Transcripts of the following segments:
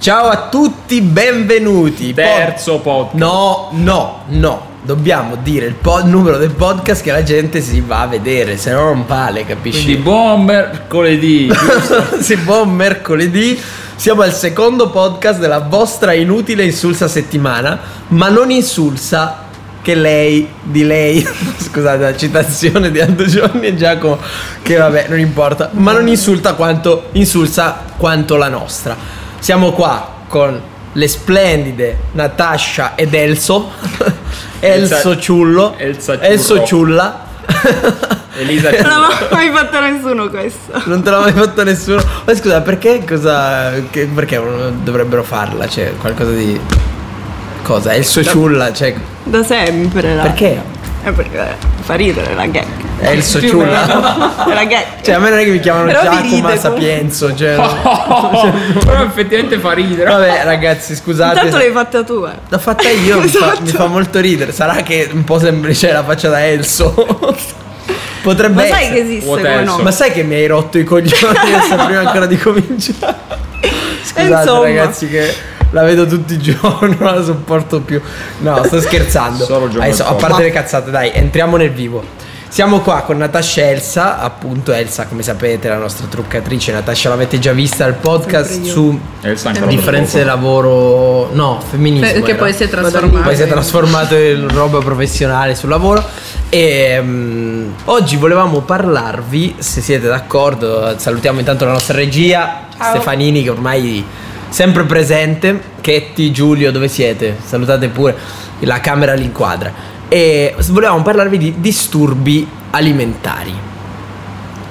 Ciao a tutti, benvenuti. Terzo podcast. No, no, no. Dobbiamo dire il, po- il numero del podcast che la gente si va a vedere, se no non vale, capisci? Quindi buon mercoledì. sì, buon mercoledì. Siamo al secondo podcast della vostra inutile insulsa settimana, ma non insulsa che lei, di lei, scusate la citazione di Aldo Giorni e Giacomo, che vabbè non importa, ma non insulta quanto, insulsa quanto la nostra. Siamo qua con le splendide Natascia ed Elso. Elso Ciullo. Elsa Elso. Ciulla. Elisa Non l'ha mai fatto nessuno questo. Non te l'ha mai fatto nessuno. Ma scusa, perché cosa. che- perché dovrebbero farla? Cioè, qualcosa di. Cosa? Elso Ciulla, cioè. Da sempre. la- Perché? Eh, perché fa ridere la gag. Elso Più Ciulla. gag. Cioè, a me non è che mi chiamano Però Giacomo Sapienzo. Cioè, Però effettivamente fa ridere. vabbè, ragazzi, scusate. Intanto l'hai fatta tu, eh. L'ho fatta io, mi, fa, Esatto. mi fa molto ridere. Sarà che un po' semplice la faccia da Elso. Potrebbe Ma essere. sai che esiste nome? Ma sai che mi hai rotto i coglioni prima ancora di cominciare? Scusate Insomma. ragazzi che la vedo tutti i giorni, non la sopporto più. No, sto scherzando. Adesso, a parte le cazzate, dai, entriamo nel vivo. Siamo qua con Natascia Elsa, appunto Elsa, come sapete, la nostra truccatrice. Natascia l'avete già vista al podcast su Elsa differenze di lavoro, no, femminismo. Perché era. poi si è trasformato. Poi si è trasformato in roba professionale sul lavoro. E mm, oggi volevamo parlarvi, se siete d'accordo, salutiamo intanto la nostra regia, Stefanini, che ormai sempre presente. Chetti, Giulio, dove siete? Salutate pure, la camera li inquadra. E volevamo parlarvi di disturbi alimentari.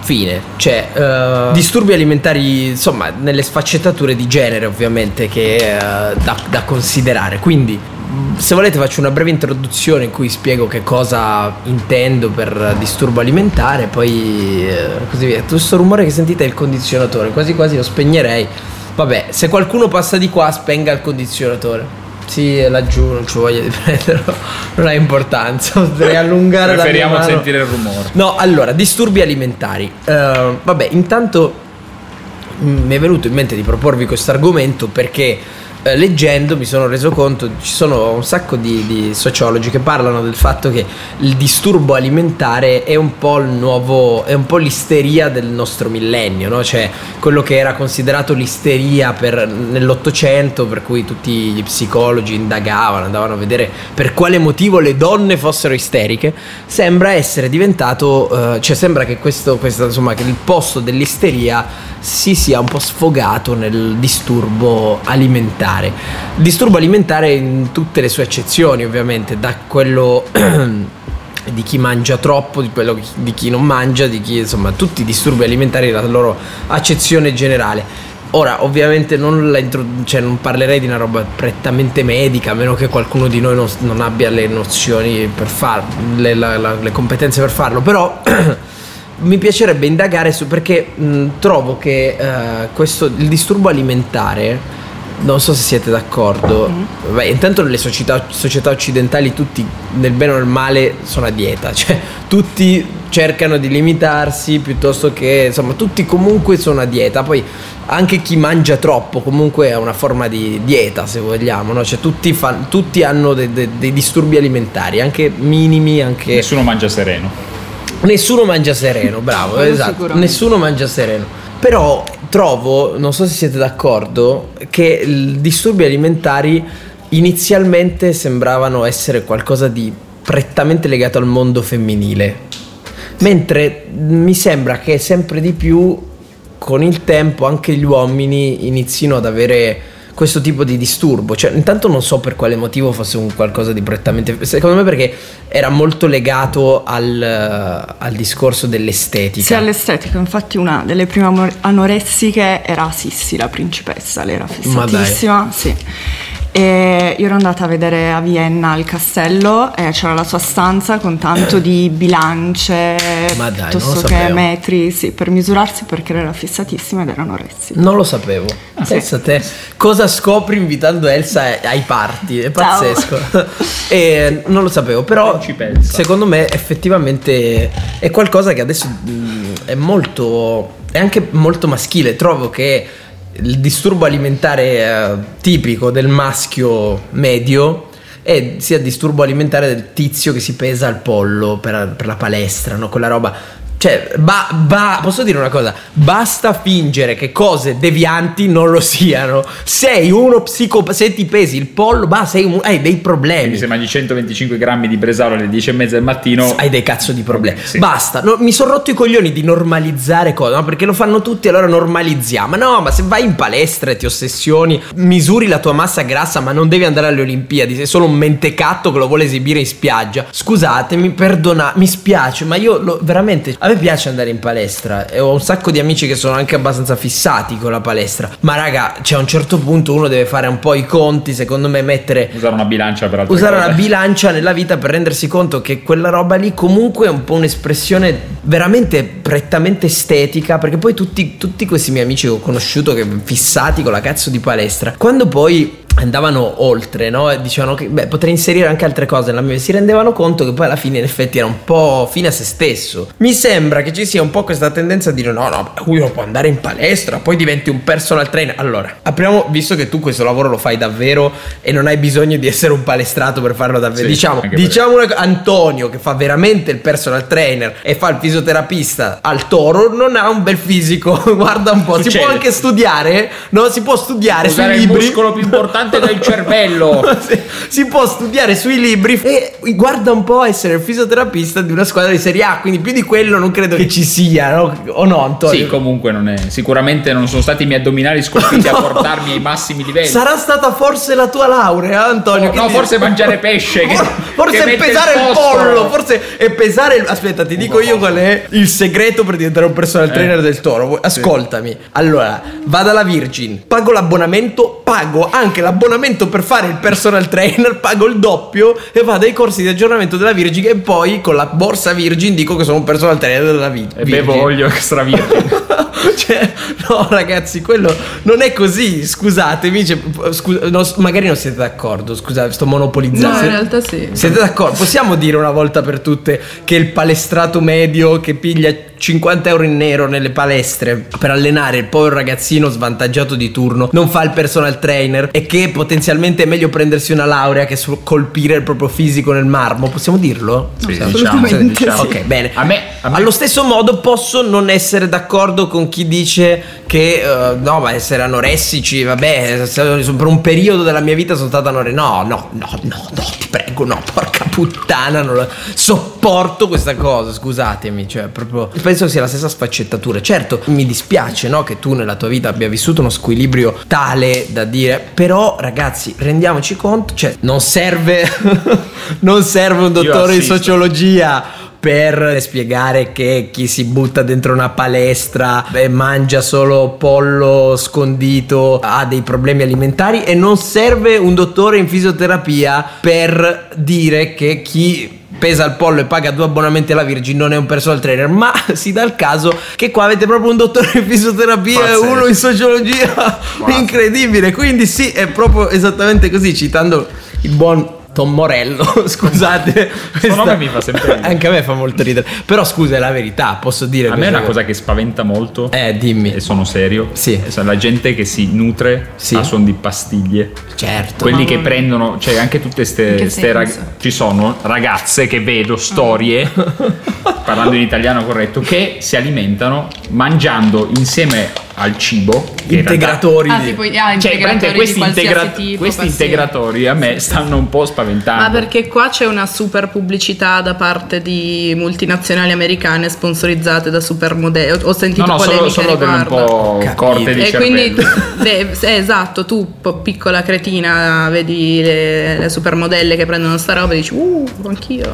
Fine, cioè eh, disturbi alimentari, insomma, nelle sfaccettature di genere, ovviamente, che eh, da, da considerare. Quindi, se volete, faccio una breve introduzione in cui spiego che cosa intendo per disturbo alimentare, poi eh, così via. Tutto questo rumore che sentite è il condizionatore, quasi quasi lo spegnerei. Vabbè, se qualcuno passa di qua, spenga il condizionatore. Sì, è laggiù, non ci voglio di prenderlo, non ha importanza, potrei allungare la mia Preferiamo mano. sentire il rumore. No, allora, disturbi alimentari. Eh, vabbè, intanto mi è venuto in mente di proporvi questo argomento perché eh, leggendo mi sono reso conto ci sono un sacco di, di sociologi che parlano del fatto che il disturbo alimentare è un po' il nuovo è un po' l'isteria del nostro millennio no? cioè quello che era considerato l'isteria per, nell'ottocento per cui tutti gli psicologi indagavano andavano a vedere per quale motivo le donne fossero isteriche sembra essere diventato eh, cioè sembra che questo, questo insomma che il posto dell'isteria si sia un po' sfogato nel disturbo alimentare. Disturbo alimentare in tutte le sue accezioni, ovviamente, da quello di chi mangia troppo, di quello di chi non mangia, di chi insomma, tutti i disturbi alimentari la loro accezione generale. Ora, ovviamente non, la intro- cioè, non parlerei di una roba prettamente medica, a meno che qualcuno di noi non, non abbia le nozioni per farlo, le, la- la- le competenze per farlo, però mi piacerebbe indagare su perché mh, trovo che eh, questo il disturbo alimentare non so se siete d'accordo Beh, intanto nelle società, società occidentali tutti nel bene o nel male sono a dieta cioè tutti cercano di limitarsi piuttosto che insomma tutti comunque sono a dieta poi anche chi mangia troppo comunque è una forma di dieta se vogliamo no? cioè tutti, fan- tutti hanno de- de- dei disturbi alimentari anche minimi anche Nessuno mangia sereno. Nessuno mangia sereno, bravo, esatto. Nessuno mangia sereno. Però trovo, non so se siete d'accordo, che i disturbi alimentari inizialmente sembravano essere qualcosa di prettamente legato al mondo femminile. Mentre mi sembra che sempre di più con il tempo anche gli uomini inizino ad avere questo tipo di disturbo. Cioè, intanto non so per quale motivo fosse un qualcosa di prettamente. Secondo me perché era molto legato al, al discorso dell'estetica. Sì, all'estetica, infatti una delle prime anoressiche era Sissi, la principessa, lei era fissatissima, sì. E io ero andata a vedere a Vienna il castello e c'era la sua stanza con tanto di bilance, Ma dai, piuttosto che sapevo. metri, sì, per misurarsi perché era fissatissima ed era anoressica. Non lo sapevo. Pensa a te. Cosa scopri invitando Elsa ai- party? È pazzesco. e non lo sapevo, però secondo me effettivamente è qualcosa che adesso mh, è molto è anche molto maschile. Trovo che il disturbo alimentare eh, tipico del maschio medio è sia disturbo alimentare del tizio che si pesa al pollo per, per la palestra, no? Quella roba. Cioè, ba- ba- posso dire una cosa? Basta fingere che cose devianti non lo siano. Sei uno psicopata. Se ti pesi il pollo, bah, sei un- hai dei problemi. Quindi se mangi 125 grammi di bresaola alle 10 e mezza del mattino... Hai dei cazzo di problemi. Sì. Basta. no, mi sono rotto i coglioni di normalizzare cose, no? Perché lo fanno tutti, allora normalizziamo. No, ma se vai in palestra e ti ossessioni, misuri la tua massa grassa, ma non devi andare alle Olimpiadi. Sei solo un mentecatto che lo vuole esibire in spiaggia. Scusatemi, perdona, mi spiace, ma io lo- veramente. A me piace andare in palestra e ho un sacco di amici che sono anche abbastanza fissati con la palestra. Ma raga, cioè a un certo punto uno deve fare un po' i conti, secondo me, mettere Usare una bilancia per altre usare cose. una bilancia nella vita per rendersi conto che quella roba lì comunque è un po' un'espressione veramente prettamente estetica perché poi tutti, tutti questi miei amici che ho conosciuto che fissati con la cazzo di palestra quando poi andavano oltre no? e dicevano che beh, potrei inserire anche altre cose nella mia si rendevano conto che poi alla fine in effetti era un po' fine a se stesso. Mi sembra che ci sia un po' questa tendenza a dire no no uno può andare in palestra poi diventi un personal trainer. Allora apriamo visto che tu questo lavoro lo fai davvero e non hai bisogno di essere un palestrato per farlo davvero Sì, diciamo diciamo una Antonio che fa veramente il personal trainer e fa il fisioterapista al toro non ha un bel fisico. Guarda un po' si Succede. può anche studiare no? Si può studiare Usare sui il libri. muscolo più importante del cervello. Si può studiare sui libri e guarda un po' essere il fisioterapista di una squadra di Serie A quindi più di quello non credo che ci sia no? o no Antonio Sì, comunque non è. Sicuramente non sono stati i miei addominali scolpiti a No. portarmi ai massimi livelli. sarà stata forse la tua laurea Antonio No, Che no, dici? forse mangiare pesce. Che, Forse che pesare il, fosforo. pollo, forse è pesare il... Aspetta, ti dico io qual è il segreto per diventare un personal trainer del toro. Ascoltami. Allora, vado alla Virgin, pago l'abbonamento, pago anche l'abbonamento per fare il personal trainer, pago il doppio e vado ai corsi di aggiornamento della Virgin e poi con la borsa Virgin dico che sono un personal trainer della Vi- E Virgin. bevo olio extra virgine. cioè, no, ragazzi, quello non è così. Scusatemi, cioè, scu- no, magari non siete d'accordo. Scusate, sto monopolizzando. No, in realtà sì. Siete d'accordo? Possiamo dire una volta per tutte che il palestrato medio che piglia 50 euro in nero nelle palestre per allenare il povero ragazzino svantaggiato di turno non fa il personal trainer e che potenzialmente è meglio prendersi una laurea che su- colpire il proprio fisico nel marmo? Possiamo dirlo? Sì, diciamo, assolutamente diciamo. Ok, bene. A me, a me- Allo stesso modo posso non essere d'accordo con chi dice che eh, no, ma essere anoressici, vabbè, per un periodo della mia vita sono stato anoressico. No, no, no, no, no, ti prego, no, porca puttana, non lo- sopporto questa cosa, scusatemi, cioè proprio penso sia la stessa sfaccettatura. Certo, mi dispiace, no, che tu nella tua vita abbia vissuto uno squilibrio tale da dire, però ragazzi, rendiamoci conto, cioè non serve non serve un dottore in sociologia per spiegare che chi si butta dentro una palestra e mangia solo pollo scondito ha dei problemi alimentari e non serve un dottore in fisioterapia per dire che chi pesa il pollo e paga due abbonamenti alla Virgin non è un personal trainer. Ma si dà il caso che qua avete proprio un dottore in fisioterapia e Pazzesco. uno in sociologia. Incredibile. Quindi sì è proprio esattamente così citando il buon Tom Morello, scusate. Questo nome mi fa sempre ridere. Anche a me fa molto ridere. Però scusa, è la verità, posso dire A me è una cosa che spaventa molto. Eh, dimmi. E sono serio. Sì. La gente che si nutre Sì. a suon di pastiglie. Certo. Quelli che prendono, cioè anche tutte In ste, che ste rag- ci sono ragazze che vedo storie, parlando in italiano corretto, che si alimentano mangiando insieme al cibo. che in realtà- integratori. Ah, di- tipo, ah, Cioè, integratori questi, qualsiasi integra- tipo, questi integratori a me stanno un po' spaventando. Ma perché qua c'è una super pubblicità da parte di multinazionali americane sponsorizzate da supermodelli. Ho- Ho sentito No, no, solo, polemiche solo delle un riguardo. po' Capito. corte di E quindi, eh, esatto, tu, piccola cretina, vedi le, le supermodelle che prendono sta roba e dici, uh, anch'io.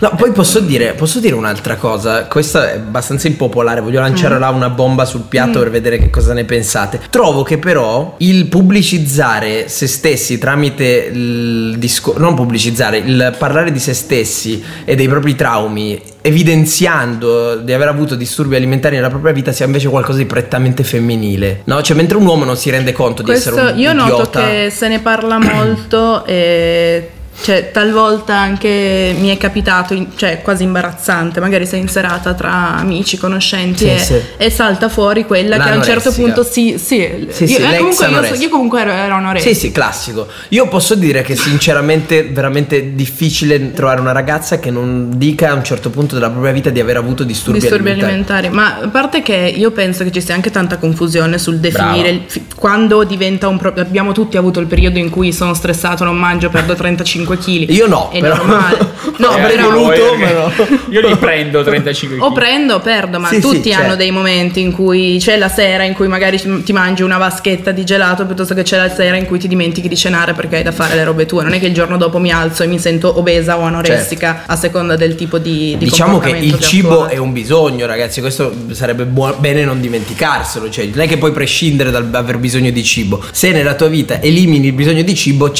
No, poi posso dire, posso dire un'altra cosa. Questa è abbastanza impopolare. Voglio lanciare Mm. là una bomba sul piatto per vedere che cosa ne pensate. Trovo che però il pubblicizzare se stessi tramite il discorso, non pubblicizzare, il parlare di se stessi e dei propri traumi, evidenziando di aver avuto disturbi alimentari nella propria vita, sia invece qualcosa di prettamente femminile. No, cioè mentre un uomo non si rende conto di Questo essere un io noto idiota. che se ne parla molto e cioè, talvolta anche mi è capitato, in- cioè quasi imbarazzante, magari sei in serata tra amici, conoscenti Sì, e, sì. e salta fuori quella che a un certo punto sì, sì, Sì, io, eh, comunque, io, io comunque ero, ero anoressica. Sì, sì, classico. Io posso dire che sinceramente è veramente difficile trovare una ragazza che non dica a un certo punto della propria vita di aver avuto disturbi, disturbi alimentari. alimentari. Ma a parte che io penso che ci sia anche tanta confusione sul definire il- quando diventa un problema. Abbiamo tutti avuto il periodo in cui sono stressato, non mangio, perdo 35 kg. Io no, è però. normale. No, Avrei però- voluto, Voi, però. Io li prendo 35 kg. O prendo o perdo, ma Sì, sì, tutti hanno certo. dei momenti in cui c'è la sera in cui magari ti mangi una vaschetta di gelato piuttosto che c'è la sera in cui ti dimentichi di cenare perché hai da fare le robe tue. Non è che il giorno dopo mi alzo e mi sento obesa o anoressica a seconda del tipo di, di Diciamo che il cibo attuale. è un bisogno, ragazzi. Questo sarebbe buo- bene non dimenticarselo. Cioè, non è che puoi prescindere dal aver bisogno di cibo. Se nella tua vita elimini il bisogno di cibo,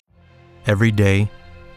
Every day,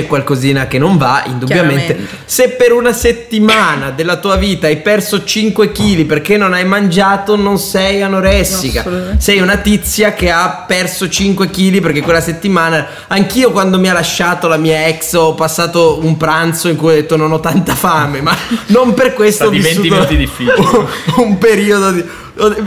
c'è qualcosina che non va, indubbiamente. Se per una settimana della tua vita hai perso 5 kg perché non hai mangiato, non sei anoressica. Sei una tizia che ha perso 5 kg perché quella settimana, anch'io quando mi ha lasciato la mia ex ho passato un pranzo in cui ho detto non ho tanta fame, ma non per questo ho Stati 20 vissuto minuti difficili. un periodo di...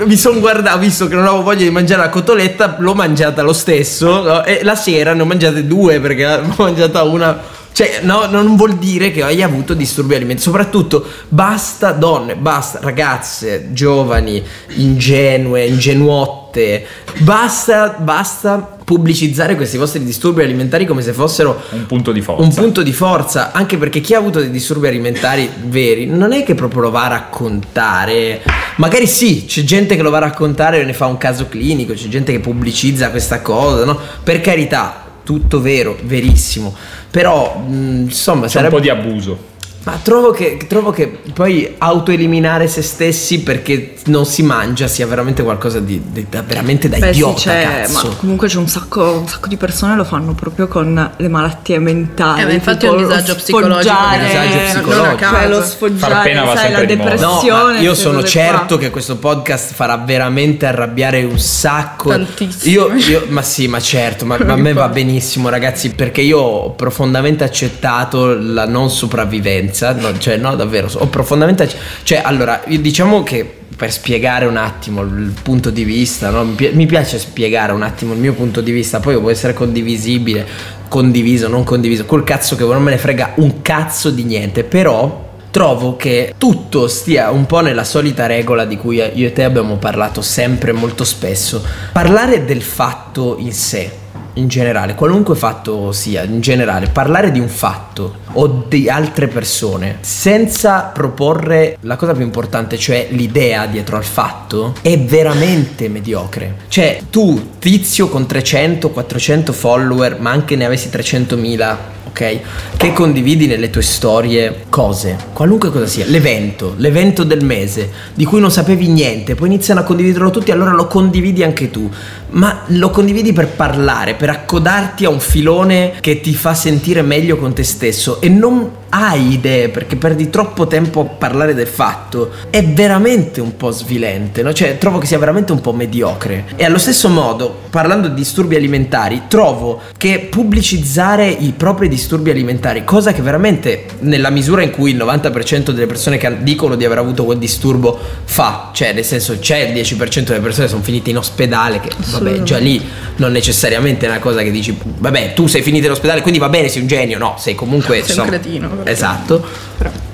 Mi sono guardato, visto che non avevo voglia di mangiare la cotoletta, l'ho mangiata lo stesso no? e la sera ne ho mangiate due perché ho mangiata una. Cioè, no, non vuol dire che hai avuto disturbi alimentari. Soprattutto, basta donne, basta ragazze, giovani, ingenue, ingenuotte. Basta, basta pubblicizzare questi vostri disturbi alimentari come se fossero Un punto di forza. un punto di forza, anche perché chi ha avuto dei disturbi alimentari veri non è che proprio lo va a raccontare. Magari sì, c'è gente che lo va a raccontare e ne fa un caso clinico, c'è gente che pubblicizza questa cosa, no? Per carità, tutto vero, verissimo. Però, mh, insomma, C'è un sarebbe po' di abuso. Ma trovo che, trovo che poi autoeliminare se stessi perché non si mangia sia veramente qualcosa di, di- da- veramente da Beh sì, idiota, c'è, cazzo. ma comunque c'è un sacco, un sacco di persone lo fanno proprio con le malattie mentali. Eh, ma infatti è un disagio psicologico, un disagio psicologico. Cioè lo sfoggiare, Far pena va sai, la. No, depressione. ma io sono certo qua. che questo podcast farà veramente arrabbiare un sacco. Tantissimo. Io, io- ma sì, ma certo, ma, ma a me va benissimo, ragazzi, perché io ho profondamente accettato la non sopravvivenza. No, cioè, no, davvero, ho profondamente Cioè, allora, diciamo che per spiegare un attimo il punto di vista, no? mi, pi- mi piace spiegare un attimo il mio punto di vista, poi può essere condivisibile, condiviso, non condiviso, col cazzo che non me ne frega un cazzo di niente, però trovo che tutto stia un po' nella solita regola di cui io e te abbiamo parlato sempre molto spesso. Parlare del fatto in sé, in generale, qualunque fatto sia, in generale, parlare di un fatto o di altre persone senza proporre la cosa più importante, cioè l'idea dietro al fatto, è veramente mediocre. Cioè, tu, tizio con 300, 400 follower, ma anche ne avessi 300.000 ok? Che condividi nelle tue storie cose, qualunque cosa sia, l'evento, l'evento del mese, di cui non sapevi niente, poi iniziano a condividerlo tutti, allora lo condividi anche tu, ma lo condividi per parlare, per accodarti a un filone che ti fa sentire meglio con te stesso e non hai idee perché perdi troppo tempo a parlare del fatto, è veramente un po' svilente, no? Cioè, trovo che sia veramente un po' mediocre. E allo stesso modo, parlando di disturbi alimentari, trovo che pubblicizzare i propri disturbi alimentari, cosa che veramente nella misura in cui il 90% delle persone che dicono di aver avuto quel disturbo fa, cioè nel senso c'è il 10% delle persone che sono finite in ospedale, che vabbè, già lì non necessariamente è una cosa che dici, vabbè, tu sei finito in ospedale, quindi va bene, sei un genio, no, sei comunque... Sei un cretino. Esatto.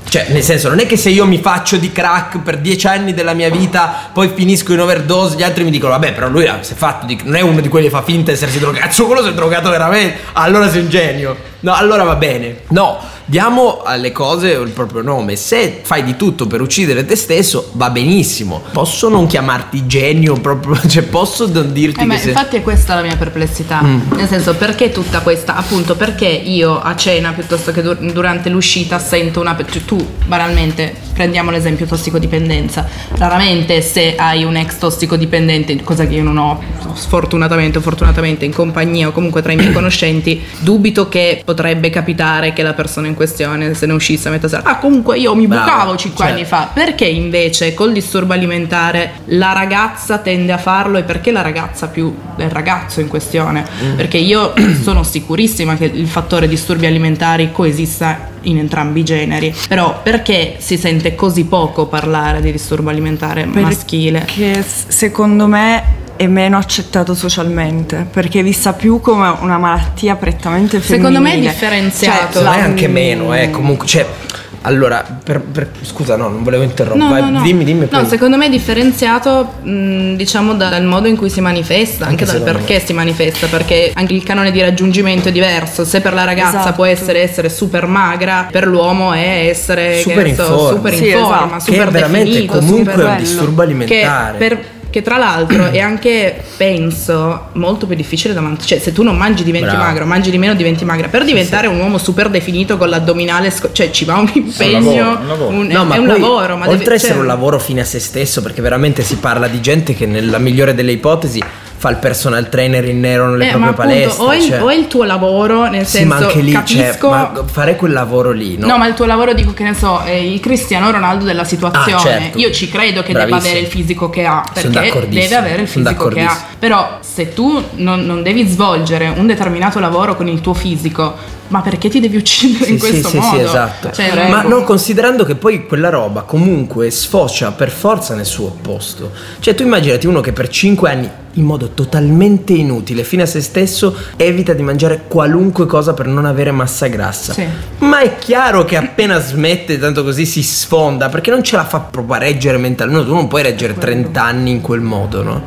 Cioè, nel senso, non è che se io mi faccio di crack per dieci anni della mia vita, poi finisco in overdose, gli altri mi dicono, vabbè, però lui si è fatto di... non è uno di quelli che fa finta di essersi drogato. Cazzo, quello si è drogato veramente. Allora sei un genio. No, allora va bene. No, diamo alle cose il proprio nome. Se fai di tutto per uccidere te stesso, va benissimo. Posso non chiamarti genio proprio, cioè posso non dirti Eh, ma sei... infatti è questa la mia perplessità. Mm. Nel senso, perché tutta questa? Appunto, perché io a cena piuttosto che dur- durante l'uscita sento una. cioè, tu, banalmente, prendiamo l'esempio tossicodipendenza. Raramente se hai un ex tossicodipendente, cosa che io non ho sfortunatamente o fortunatamente in compagnia o comunque tra i miei conoscenti, dubito che potrebbe capitare che la persona in questione se ne uscisse a metà sera. Ah, comunque io mi Brava, bucavo 5 certo. anni fa. Perché invece col disturbo alimentare la ragazza tende a farlo e perché la ragazza più del ragazzo in questione? Mm. Perché io sono sicurissima che il fattore disturbi alimentari coesista in entrambi i generi. Però perché si sente così poco parlare di disturbo alimentare maschile? Che secondo me è meno accettato socialmente perché è vista più come una malattia prettamente femminile. Secondo me è differenziato. Cioè, me la- anche meno, eh, comunque, cioè, allora, per, per- scusa, no, non volevo interrompere, No, no, no. dimmi, dimmi. No, poi. secondo me è differenziato, mh, diciamo, da- dal modo in cui si manifesta, anche, Anche dal perché si manifesta, perché anche il canone di raggiungimento è diverso. Se per la ragazza Esatto. può essere essere super magra, per l'uomo è essere che Super in so, forma. super in Sì, forma, esatto. che super è veramente definito, comunque super un disturbo alimentare. Che, per- che tra l'altro è anche, penso, molto più difficile da mantenere. Cioè, se tu non mangi diventi Bravo. magro, mangi di meno diventi magra. Per diventare un uomo super definito con l'addominale, sco- cioè ci va un impegno, lavoro, un lavoro. un- No, è ma un poi, lavoro. Ma oltre deve- essere cioè- un lavoro fine a se stesso, perché veramente si parla di gente che nella migliore delle ipotesi fa il personal trainer in nero nelle Eh, proprie ma palestre. o, il, cioè- o il tuo lavoro, nel sì, ma senso, anche lì, cioè, capisco... ma fare quel lavoro lì, no? No, ma il tuo lavoro dico che ne so, è il Cristiano Ronaldo della situazione. Ah, certo. Io ci credo che debba Bravissimo. avere il fisico che ha, perché deve avere il fisico che ha. Però se tu non, non devi svolgere un determinato lavoro con il tuo fisico, ma perché ti devi uccidere Sì, in sì, questo sì, modo? sì, esatto. Cioè, Ma prego. no, considerando che poi quella roba comunque sfocia per forza nel suo opposto. Cioè, tu immaginati uno che per 5 anni, in modo totalmente inutile, fine a se stesso, evita di mangiare qualunque cosa per non avere massa grassa. Sì. Ma è chiaro che appena smette, tanto così si sfonda, perché non ce la fa proprio a reggere mentalmente. Tu non puoi reggere 30 anni in quel modo, no?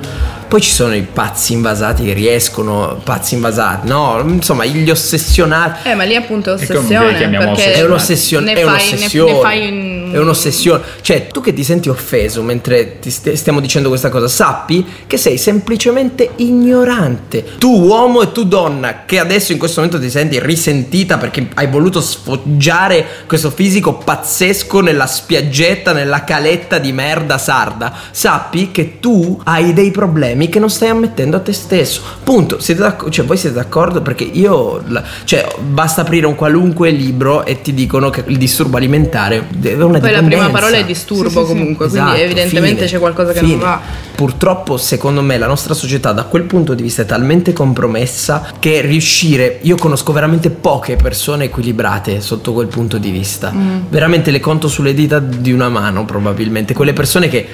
Poi ci sono i pazzi invasati che riescono, pazzi invasati, no? Insomma, gli ossessionati. Eh, ma lì appunto è ossessione. chiamiamo perché È un'ossessione, ne è fai- un'ossessione. Ne, ne fai un- È un'ossessione. Cioè, tu che ti senti offeso mentre ti st- stiamo dicendo questa cosa, sappi che sei semplicemente ignorante. Tu uomo e tu donna che adesso in questo momento ti senti risentita perché hai voluto sfoggiare questo fisico pazzesco nella spiaggetta, nella caletta di merda sarda, sappi che tu hai dei problemi che non stai ammettendo a te stesso. Punto. Cioè, voi siete d'accordo? Perché io, cioè, basta aprire un qualunque libro e ti dicono che il disturbo alimentare è una Poi la prima parola è disturbo comunque, quindi Esatto, evidentemente fine, c'è qualcosa che fine. non va. Purtroppo, secondo me, la nostra società da quel punto di vista è talmente compromessa che riuscire. Io conosco veramente poche persone equilibrate sotto quel punto di vista. Veramente le conto sulle dita di una mano, probabilmente. Quelle persone che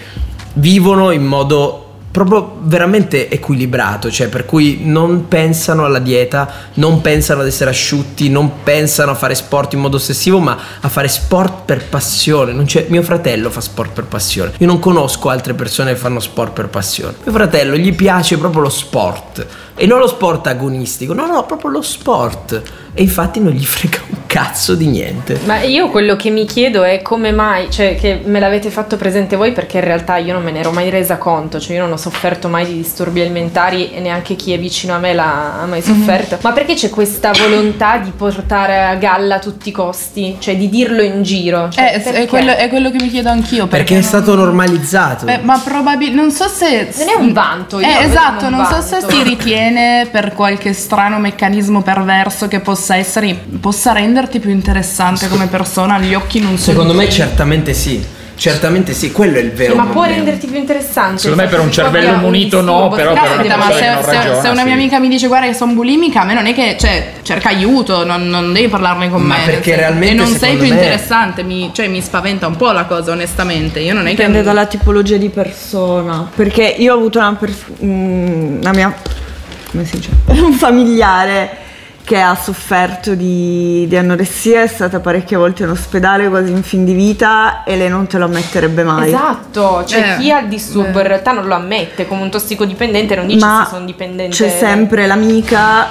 vivono in modo proprio veramente equilibrato, cioè per cui non pensano alla dieta, non pensano ad essere asciutti, non pensano a fare sport in modo ossessivo, ma a fare sport per passione. Mio fratello fa sport per passione. Io non conosco altre persone che fanno sport per passione. Mio fratello gli piace proprio lo sport e non lo sport agonistico, no, no, proprio lo sport. E infatti non gli frega un cazzo di niente. Ma io quello che mi chiedo è come mai, cioè che me l'avete fatto presente voi perché in realtà io non me ne ero mai resa conto, cioè io non ho sofferto mai di disturbi alimentari e neanche chi è vicino a me l'ha mai Mhm. sofferto. Ma perché c'è questa volontà di portare a galla a tutti i costi, cioè di dirlo in giro? Cioè, Eh, perché? è, quello, è quello che mi chiedo anch'io. Perché è non- stato normalizzato. Beh, ma probabilmente non so se Non è un vanto, io Eh, esatto, non so se vanto. si ritiene per qualche strano meccanismo perverso che possa essere possa renderti più interessante come persona agli occhi non solo Secondo me certamente sì. Certamente sì, quello è il vero Ma può renderti più interessante? Secondo me per un cervello un munito no, però per una ma se, se- ragiona, se una mia sì. amica mi dice guarda che sono bulimica, a me non è che cioè, cerca aiuto, non, non devi parlarne con Ma me. perché senso- realmente, E non sei più me- interessante, mi, cioè, mi spaventa un po' la cosa, onestamente. Io non è Dipende che. dalla tipologia di persona. Perché io ho avuto una, pers- mm, una mia. come si dice? Un familiare che ha sofferto di, di anoressia, è stata parecchie volte in ospedale, quasi in fin di vita, e lei non te lo ammetterebbe mai. Esatto, cioè Eh, chi ha il disturbo eh. in realtà non lo ammette, come un tossicodipendente non dice Ma se sono dipendente. c'è sempre l'amica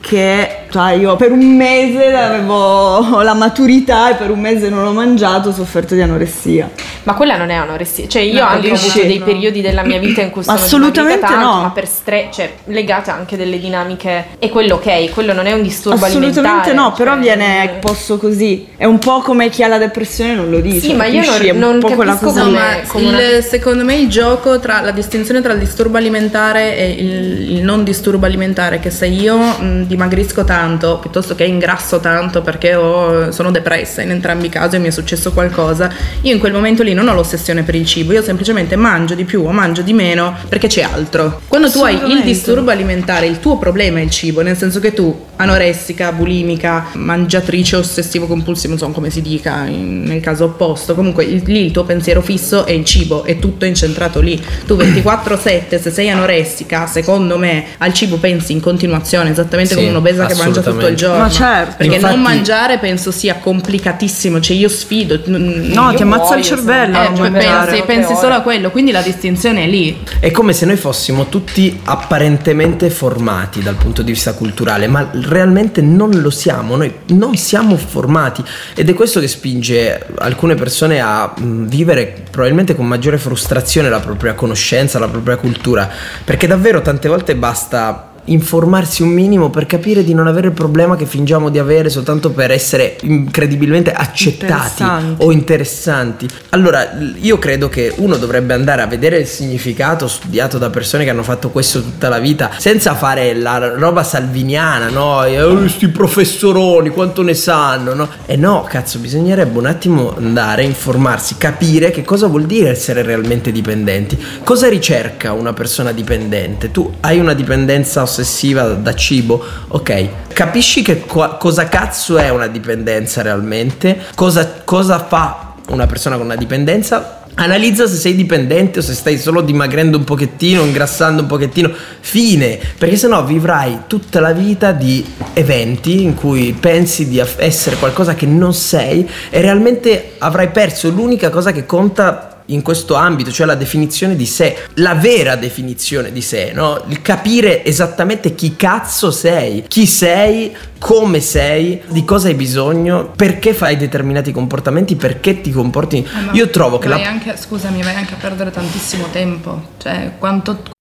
che cioè io per un mese avevo la maturità e per un mese non ho mangiato, ho sofferto di anoressia. Ma quella non è anoressia, cioè io No, ho anche capisci? avuto dei periodi della mia vita in cui sono Assolutamente tanto, no. ma per stress, cioè legate anche delle dinamiche e quello ok, quello non è un disturbo Assolutamente alimentare. no, però cioè, viene posto così. È un po' come chi ha la depressione non lo dice. Sì, ma io capisci? non- non capisco cosa No, come- ma come il- una- secondo me il gioco tra la distinzione tra il disturbo alimentare e il, il non disturbo alimentare che se io mh, dimagrisco tanto piuttosto che ingrasso tanto perché ho- sono depressa in entrambi i casi e mi è successo qualcosa, io in quel momento lì non ho l'ossessione per il cibo, io semplicemente mangio di più o mangio di meno perché c'è altro. Quando tu hai il disturbo alimentare, il tuo problema è il cibo, nel senso che tu anoressica, bulimica, mangiatrice ossessivo compulsivo, non so come si dica in- nel caso opposto, comunque il- lì il tuo pensiero fisso è il cibo, è tutto incentrato lì. Tu 24/7 se sei anoressica, secondo me al cibo pensi in continuazione, esattamente Sì, come un'obesa che mangia tutto il giorno. Ma certo. Perché Infatti- non mangiare penso sia complicatissimo, cioè io sfido. No, Io ti ammazza muoio il cervello. Eh, mangio pensi, pensi solo a quello, quindi la distinzione è lì. È come se noi fossimo tutti apparentemente formati dal punto di vista culturale, ma realmente non lo siamo, noi non siamo formati ed è questo che spinge alcune persone a mh, vivere probabilmente con maggiore frustrazione la propria conoscenza, la propria cultura, perché davvero tante volte basta informarsi un minimo per capire di non avere il problema che fingiamo di avere soltanto per essere incredibilmente accettati Interessanti. o interessanti. Allora, io credo che uno dovrebbe andare a vedere il significato studiato da persone che hanno fatto questo tutta la vita, senza fare la roba salviniana, no? E, "Oh, sti professoroni, quanto ne sanno, no? E no, cazzo, bisognerebbe un attimo andare a informarsi, capire che cosa vuol dire essere realmente dipendenti. Cosa ricerca una persona dipendente? Tu hai una dipendenza ossessiva da cibo? Ok, capisci che qua- cosa cazzo è una dipendenza realmente? Cosa, cosa fa una persona con una dipendenza? Analizza se sei dipendente o se stai solo dimagrendo un pochettino, ingrassando un pochettino. Fine, perché sennò vivrai tutta la vita di eventi in cui pensi di essere qualcosa che non sei e realmente avrai perso l'unica cosa che conta in questo ambito, cioè la definizione di sé, la vera definizione di sé, no? Il capire esattamente chi cazzo sei, chi sei, come sei, di cosa hai bisogno, perché fai determinati comportamenti, perché ti comporti. Eh, Io trovo che vai la anche, scusami, vai anche a perdere tantissimo tempo. Cioè, quanto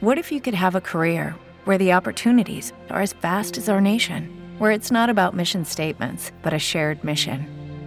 What if you could have a career where the opportunities are as vast as our nation, where it's not about mission statements, but a shared mission?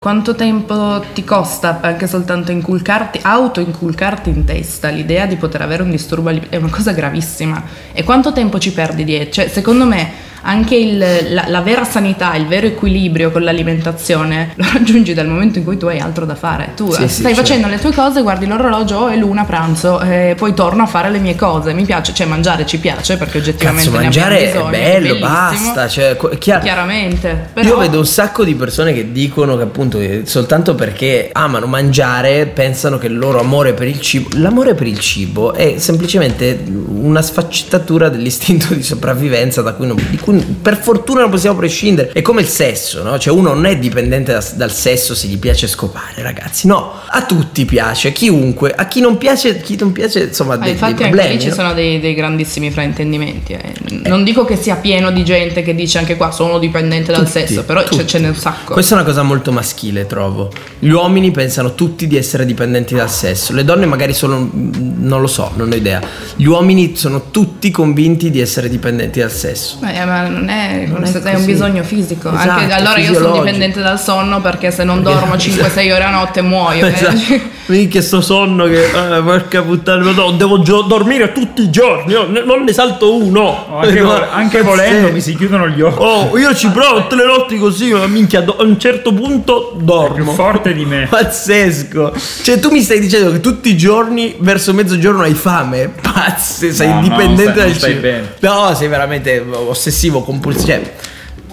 Quanto tempo ti costa anche soltanto inculcarti, auto-inculcarti in testa l'idea di poter avere un disturbo è una cosa gravissima. E quanto tempo ci perdi dietro? Cioè, secondo me, anche il- la, la vera sanità, il vero equilibrio con l'alimentazione lo raggiungi dal momento in cui tu hai altro da fare. Tu Sì, eh, sì, stai certo. facendo le tue cose, guardi l'orologio, oh, è l'una pranzo, e poi torno a fare le mie cose. Mi piace, cioè mangiare ci piace perché oggettivamente Cazzo, ne mangiare abbiamo è bisogno, bello, bellissimo. basta. Cioè, chiaro- Chiaramente. Però, Io vedo un sacco di persone che dicono che appunto eh, soltanto perché amano mangiare pensano che il loro amore per il cibo, l'amore per il cibo è semplicemente una sfaccettatura dell'istinto di sopravvivenza da cui, non- di cui per fortuna non possiamo prescindere. È come il sesso, no? Cioè uno non è dipendente da- dal sesso se gli piace scopare, ragazzi. No, a tutti piace, chiunque, a chi non piace, chi non piace, insomma, Ah, dei, infatti dei problemi. lì ci no? sono dei, dei grandissimi fraintendimenti. eh. Non dico che sia pieno di gente che dice anche qua sono dipendente dal Tutti, sesso, però tutti. ce, n'è un sacco. Questa è una cosa molto maschile, trovo. Gli uomini pensano tutti di essere dipendenti dal sesso. Le donne magari sono non lo so, non ho idea. Gli uomini sono tutti convinti di essere dipendenti dal sesso. Eh, ma non è, Non è è un bisogno fisico. Esatto, Anche allora io sono dipendente dal sonno perché se non dormo Perché- 5-6 ore a notte muoio. eh. Esatto. Minchia sto sonno che eh, porca puttana, no, devo gio- dormire tutti i giorni, no, non ne salto uno. Oh, anche, No, sì. volendo mi si chiudono gli occhi. Oh, io ci provo tutte le notti così, ma minchia, do- a un certo punto È più dormo. forte di me. Pazzesco. Cioè, tu mi stai dicendo che tutti i giorni verso mezzogiorno hai fame? Pazze, sei No, no, dipendente non stai- dal cibo. No, sei veramente ossessivo, compulsivo. Cioè,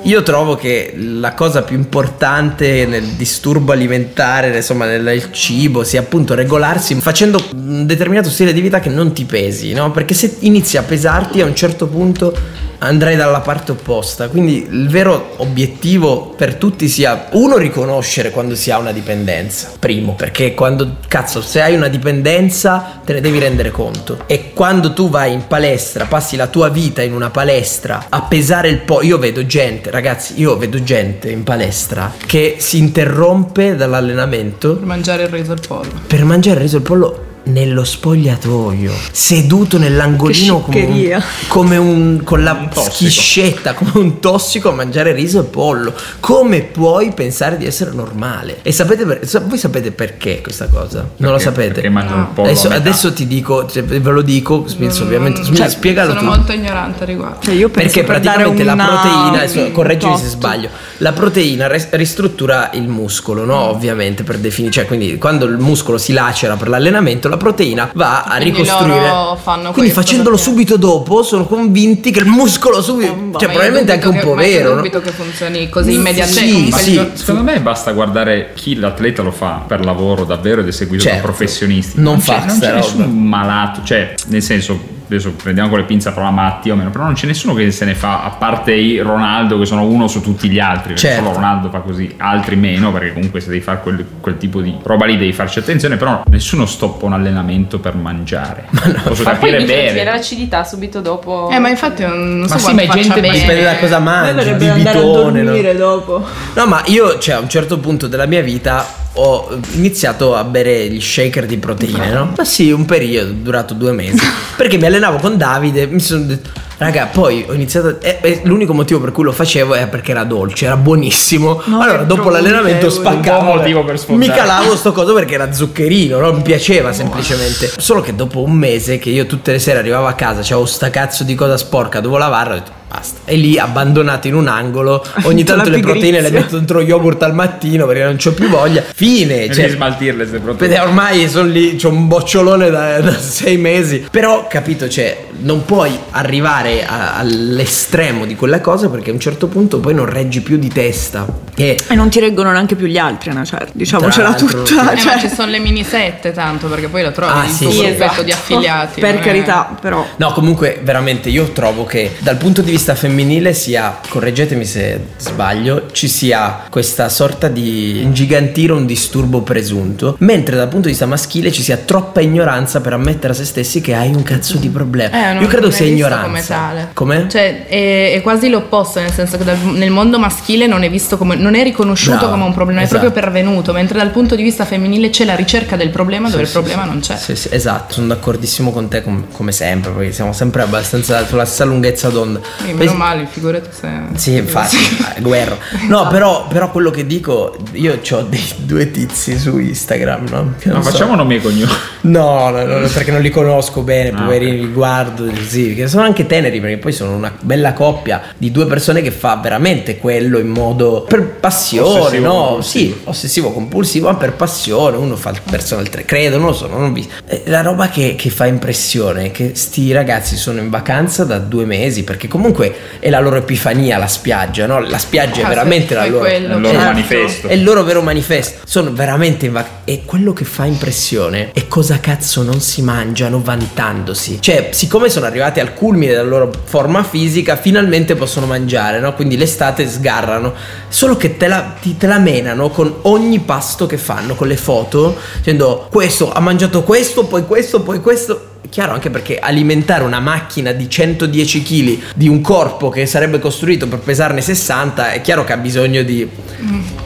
io trovo che la cosa più importante nel disturbo alimentare, insomma, nel cibo, sia appunto regolarsi facendo un determinato stile di vita che non ti pesi, no? Perché se inizi a pesarti a un certo punto andrai dalla parte opposta. Quindi il vero obiettivo per tutti sia uno riconoscere quando si ha una dipendenza. Primo, perché quando cazzo, se hai una dipendenza te ne devi rendere conto. E quando tu vai in palestra, passi la tua vita in una palestra a pesare il po', io vedo gente, ragazzi, io vedo gente in palestra che si interrompe dall'allenamento Per mangiare il riso il pollo. per mangiare il riso il pollo nello spogliatoio, seduto nell'angolino come un, come un- con la Un tossico. schiscetta, come un tossico a mangiare riso e pollo. Come puoi pensare di essere normale? E sapete per- voi sapete perché questa cosa? non lo Perché- sapete? Perché pollo Adesso, adesso ti dico, cioè, ve lo dico, Smith, ovviamente. Smith, Cioè, spiegalo sono tu. molto ignorante a riguardo. Cioè, io penso Perché per praticamente la proteina, adesso correggimi se sbaglio, la proteina res- ristruttura il muscolo, no? Ovviamente per definire, cioè quindi quando il muscolo si lacera per l'allenamento, la proteina va a Quindi ricostruire. loro fanno quindi facendolo perché- subito dopo sono convinti che il muscolo subito, Ma cioè io probabilmente anche dubito un po' che- ma io vero, no? dubito che funzioni così Sì, immediatamente. sì, sì. giorno- Secondo me basta guardare chi l'atleta lo fa per lavoro davvero ed è seguito Certo. da professionisti. Non c'è, fa non c'è nessun malato, cioè nel senso adesso prendiamo con le pinze la parola matti o meno, però non c'è nessuno che se ne fa a parte i Ronaldo che sono uno su tutti gli altri, perché Certo. solo Ronaldo fa così, altri meno, perché comunque se devi fare quel, quel tipo di roba lì devi farci attenzione, però nessuno stoppa un allenamento per mangiare. Posso Ma poi capire viene bene. l'acidità subito dopo. Eh, ma infatti non Ma so sì, ma è gente- bene. Dipende da cosa mangi, a bibitone, no? dormire dopo. No, ma io, cioè, a un certo punto della mia vita ho iniziato a bere gli shaker di proteine, no? Ma sì, un periodo durato due mesi. perché mi allenavo con Davide, mi sono detto. Raga, poi ho iniziato. e- e l'unico motivo per cui lo facevo è perché era dolce, era buonissimo. No, allora, dopo l'allenamento provochevole. spaccavo. Un buon motivo per sfondare. Mi calavo sto coso perché era zuccherino, no? Mi piaceva semplicemente. Solo che dopo un mese che io tutte le sere arrivavo a casa, c'avevo sta cazzo di cosa sporca, dovevo lavarla, ho detto basta. E lì abbandonato in un angolo, ogni tanto le proteine le metto dentro yogurt al mattino perché non c'ho più voglia. Fine, Devi cioè, smaltirle se proprio. Vede, ormai sono lì, c'ho un bocciolone da, da sei mesi. Però, capito, cioè, non puoi arrivare a- all'estremo di quella cosa perché a un certo punto poi non reggi più di testa. E E non ti reggono neanche più gli altri, una certa. Diciamocela tutta. Eh, cioè, ma ci sono le mini sette tanto perché poi lo trovi Ah, il sì, tuo sì, gruppetto esatto. di affiliati. per è- carità, però. No, comunque, veramente io trovo che dal punto di vista femminile sia, correggetemi se sbaglio, ci sia questa sorta di ingigantire un disturbo presunto, mentre dal punto di vista maschile ci sia troppa ignoranza per ammettere a se stessi che hai un cazzo di problema. Eh, io credo sia ignoranza. Come tale. Come? Cioè, è, è quasi l'opposto, nel senso che dal- nel mondo maschile non è visto come non è riconosciuto Bravo, come un problema, esatto. è proprio pervenuto, mentre dal punto di vista femminile c'è la ricerca del problema dove il problema non c'è. Sì, sì, esatto, sono d'accordissimo con te com- come sempre, perché siamo sempre abbastanza sulla stessa lunghezza d'onda. Poi- meno male, figurati se. Sì, infatti, eh, guerra. No, però, però quello che dico, io ho dei due tizi su Instagram, no? Che No, non so- facciamo nomi e cognomi. No, no, no, perché non li conosco bene, Ah, poverini, ok. li guardo così, che sono anche teneri teneri perché poi sono una bella coppia di due persone che fa veramente quello in modo per passione, Ossessivo no? compulsivo. Sì, ossessivo compulsivo, ma per passione, uno fa il personal trainer, credo, non lo so, non ho visto. La roba che, che fa impressione è che sti ragazzi sono in vacanza da due mesi, perché comunque è la loro epifania la spiaggia, no? La spiaggia è Ah, veramente sì, la loro... quello, Il loro Certo. manifesto. È il loro vero manifesto. Sono veramente in vacanza. E quello che fa impressione è cosa cazzo non si mangiano vantandosi. Cioè, siccome sono arrivati al culmine della loro forma fisica, finalmente possono mangiare, no? Quindi l'estate sgarrano. Solo che te la, ti- te la menano con ogni pasto che fanno, con le foto, dicendo questo ha mangiato questo, poi questo, poi questo. Chiaro anche perché alimentare una macchina di 110 kg di un corpo che sarebbe costruito per pesarne 60 è chiaro che ha bisogno di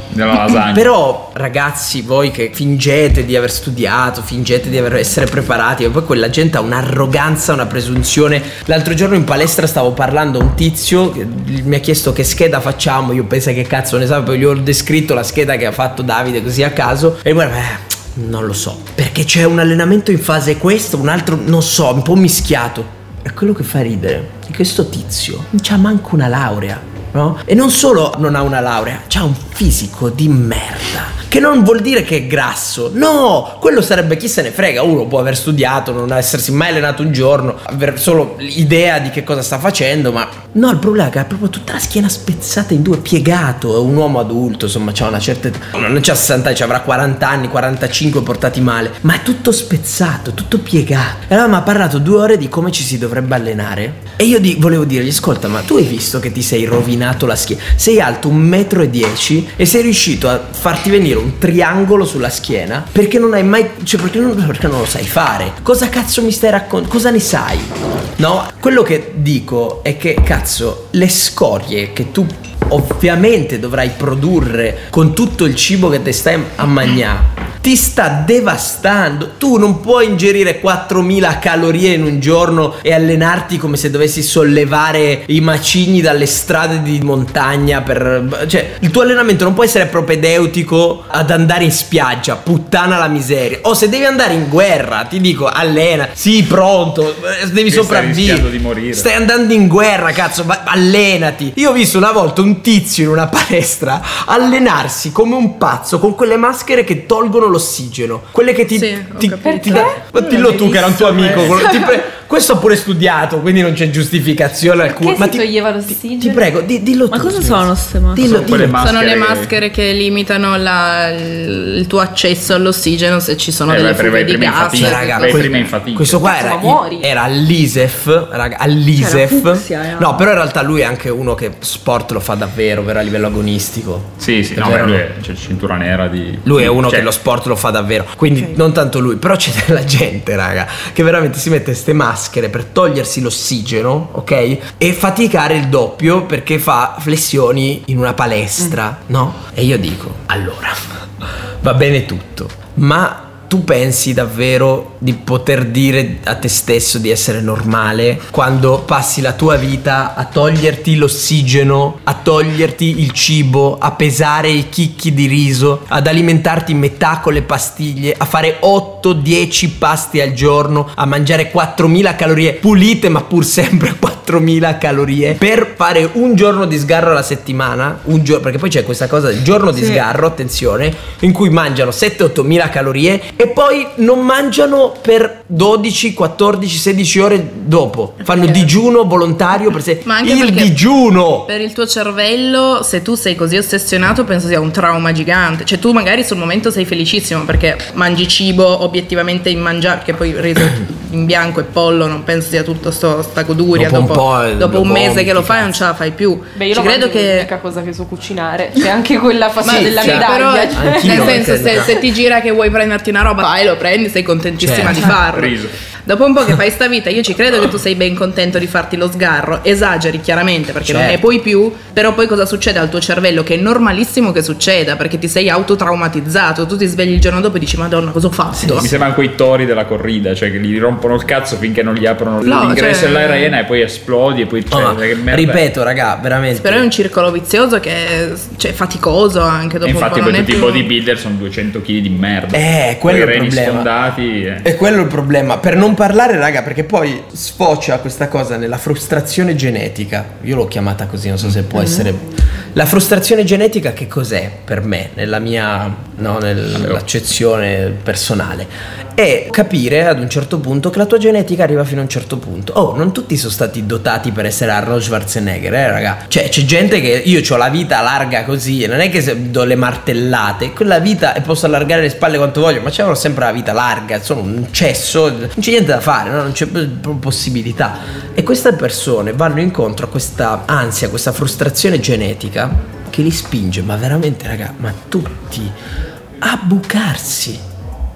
Della lasagna. però ragazzi, voi che fingete di aver studiato, fingete di aver- essere preparati, e poi quella gente ha un'arroganza, una presunzione. L'altro giorno in palestra stavo parlando a un tizio che mi ha chiesto che scheda facciamo, io penso che cazzo ne sa, poi gli ho descritto la scheda che ha fatto Davide così a caso e guarda, eh, non lo so, perché c'è un allenamento in fase questo, un altro non so, un po' mischiato. E quello che fa ridere è che questo tizio non c'ha manco una laurea. No? E non solo non ha una laurea, c'ha un fisico di merda. Che non vuol dire che è grasso. No, quello sarebbe chi se ne frega. Uno può aver studiato, non essersi mai allenato un giorno, aver solo l'idea di che cosa sta facendo, ma no, il problema è che ha proprio tutta la schiena spezzata in due, piegato. È un uomo adulto, insomma, c'ha una certa età. Non c'ha 60 anni, avrà 40 anni, 45 portati male, ma è tutto spezzato, tutto piegato. E allora mi ha parlato due ore di come ci si dovrebbe allenare. E io di- volevo dirgli, ascolta, ma tu hai visto che ti sei rovinato la schiena? Sei alto 1,10 m e sei riuscito a farti venire un triangolo sulla schiena perché non hai mai. cioè perché non, perché non lo sai fare. Cosa cazzo mi stai raccontando? Cosa ne sai? No? Quello che dico è che cazzo, le scorie che tu ovviamente dovrai produrre con tutto il cibo che ti stai a mangiare ti sta devastando. Tu non puoi ingerire 4000 calorie in un giorno e allenarti come se dovessi sollevare i macigni dalle strade di montagna per cioè il tuo allenamento non può essere propedeutico ad andare in spiaggia, puttana la miseria. O se devi andare in guerra, ti dico allena, sì, pronto, eh, devi stai sopravvivere. morire. Stai andando in guerra, cazzo, allenati. Io ho visto una volta un tizio in una palestra allenarsi come un pazzo con quelle maschere che tolgono l'ossigeno. Quelle che ti. Sì, ti, ti dà- Ma dillo tu che era un tuo amico. quello- ti pre- questo ho pure studiato, quindi non c'è giustificazione alcuna. Perché Ma si ti, toglieva ti, l'ossigeno? ti prego, di- dillo Ma tu. cosa Smith. sono queste maschere? Dillo, Sono dillo. maschere Sono le che- maschere che limitano la- il tuo accesso all'ossigeno se ci sono Eh, delle fughe di gas. fatica. Sì, raga, que- prima in fatica. questo qua era, ma era all'ISEF, raga, all'ISEF. Fucsia, eh. no, però in realtà lui è anche uno che sport lo fa davvero, vero a livello agonistico. Sì, sì, no, lui è c'è cintura nera di... Lui è uno cioè, che lo sport lo fa davvero, quindi non tanto lui, però c'è della gente, raga, che veramente si mette queste maschere per togliersi l'ossigeno, ok? E faticare il doppio perché fa flessioni in una palestra, no? E io dico, allora, va bene tutto, ma tu pensi davvero di poter dire a te stesso di essere normale quando passi la tua vita a toglierti l'ossigeno, a toglierti il cibo, a pesare i chicchi di riso, ad alimentarti metà con le pastiglie, a fare 8-10 pasti al giorno, a mangiare 4000 calorie pulite ma pur sempre 4000 calorie per fare un giorno di sgarro alla settimana, un giorno perché poi c'è questa cosa del giorno di Sì. sgarro, attenzione, in cui mangiano 7-8 mila calorie e poi non mangiano per 12, 14, 16 ore dopo. Fanno digiuno volontario per sé. Ma anche il digiuno. Per il tuo cervello, se tu sei così ossessionato, penso sia un trauma gigante. Cioè, tu magari sul momento sei felicissimo perché mangi cibo obiettivamente immangiabile, che poi riso in bianco e pollo non penso sia tutto sto, sta goduria. Dopo un Dopo, po', eh, dopo lo un mese che lo fai, non ce la fai più. Beh, io Ci lo credo che. l'unica cosa che so cucinare. C'è anche quella fase Ma della sì, medaglia. però, cioè. Nel senso, perché- se, se ti gira che vuoi prenderti una roba, vai, lo prendi, sei contentissima Certo. di farlo. Dopo un po' che fai sta vita, io ci credo che tu sei ben contento di farti lo sgarro. Esageri chiaramente perché non ne Certo. puoi più. Però poi cosa succede al tuo cervello? Che è normalissimo che succeda perché ti sei autotraumatizzato. Tu ti svegli il giorno dopo e dici, Madonna, cosa ho fatto? Mi sembrano quei tori della corrida, cioè che gli rompono il cazzo finché non gli aprono No, l'ingresso cioè- dell'arena e poi esplodi e poi Oh, cioè, merda è? ripeto, raga, veramente. Però è un circolo vizioso che è cioè, faticoso anche E dopo un infatti po'. poi non è tutti i più- bodybuilder sono 200 kg di merda. Eh, quello è il problema. sfondati. eh. E quello è il problema. Per non parlare, raga, perché poi sfocia questa cosa nella frustrazione genetica. Io l'ho chiamata così, non so se può essere. La frustrazione genetica che cos'è per me, nella mia no, nell'accezione personale? È capire ad un certo punto che la tua genetica arriva fino a un certo punto. Oh, non tutti sono stati dotati per essere Arnold Schwarzenegger, eh, raga. Cioè, c'è gente che io ho la vita larga così, e non è che se do le martellate, quella vita e posso allargare le spalle quanto voglio, ma c'è sempre la vita larga, sono un cesso, non c'è niente da fare, no? non c'è possibilità. E queste persone vanno incontro a questa ansia, questa frustrazione genetica che li spinge, ma veramente, raga, ma tutti a bucarsi.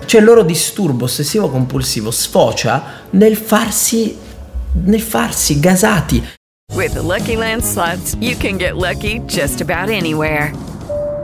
Cioè il loro disturbo ossessivo compulsivo sfocia nel farsi nel farsi gasati. With the Lucky Land slots, you can get lucky just about anywhere.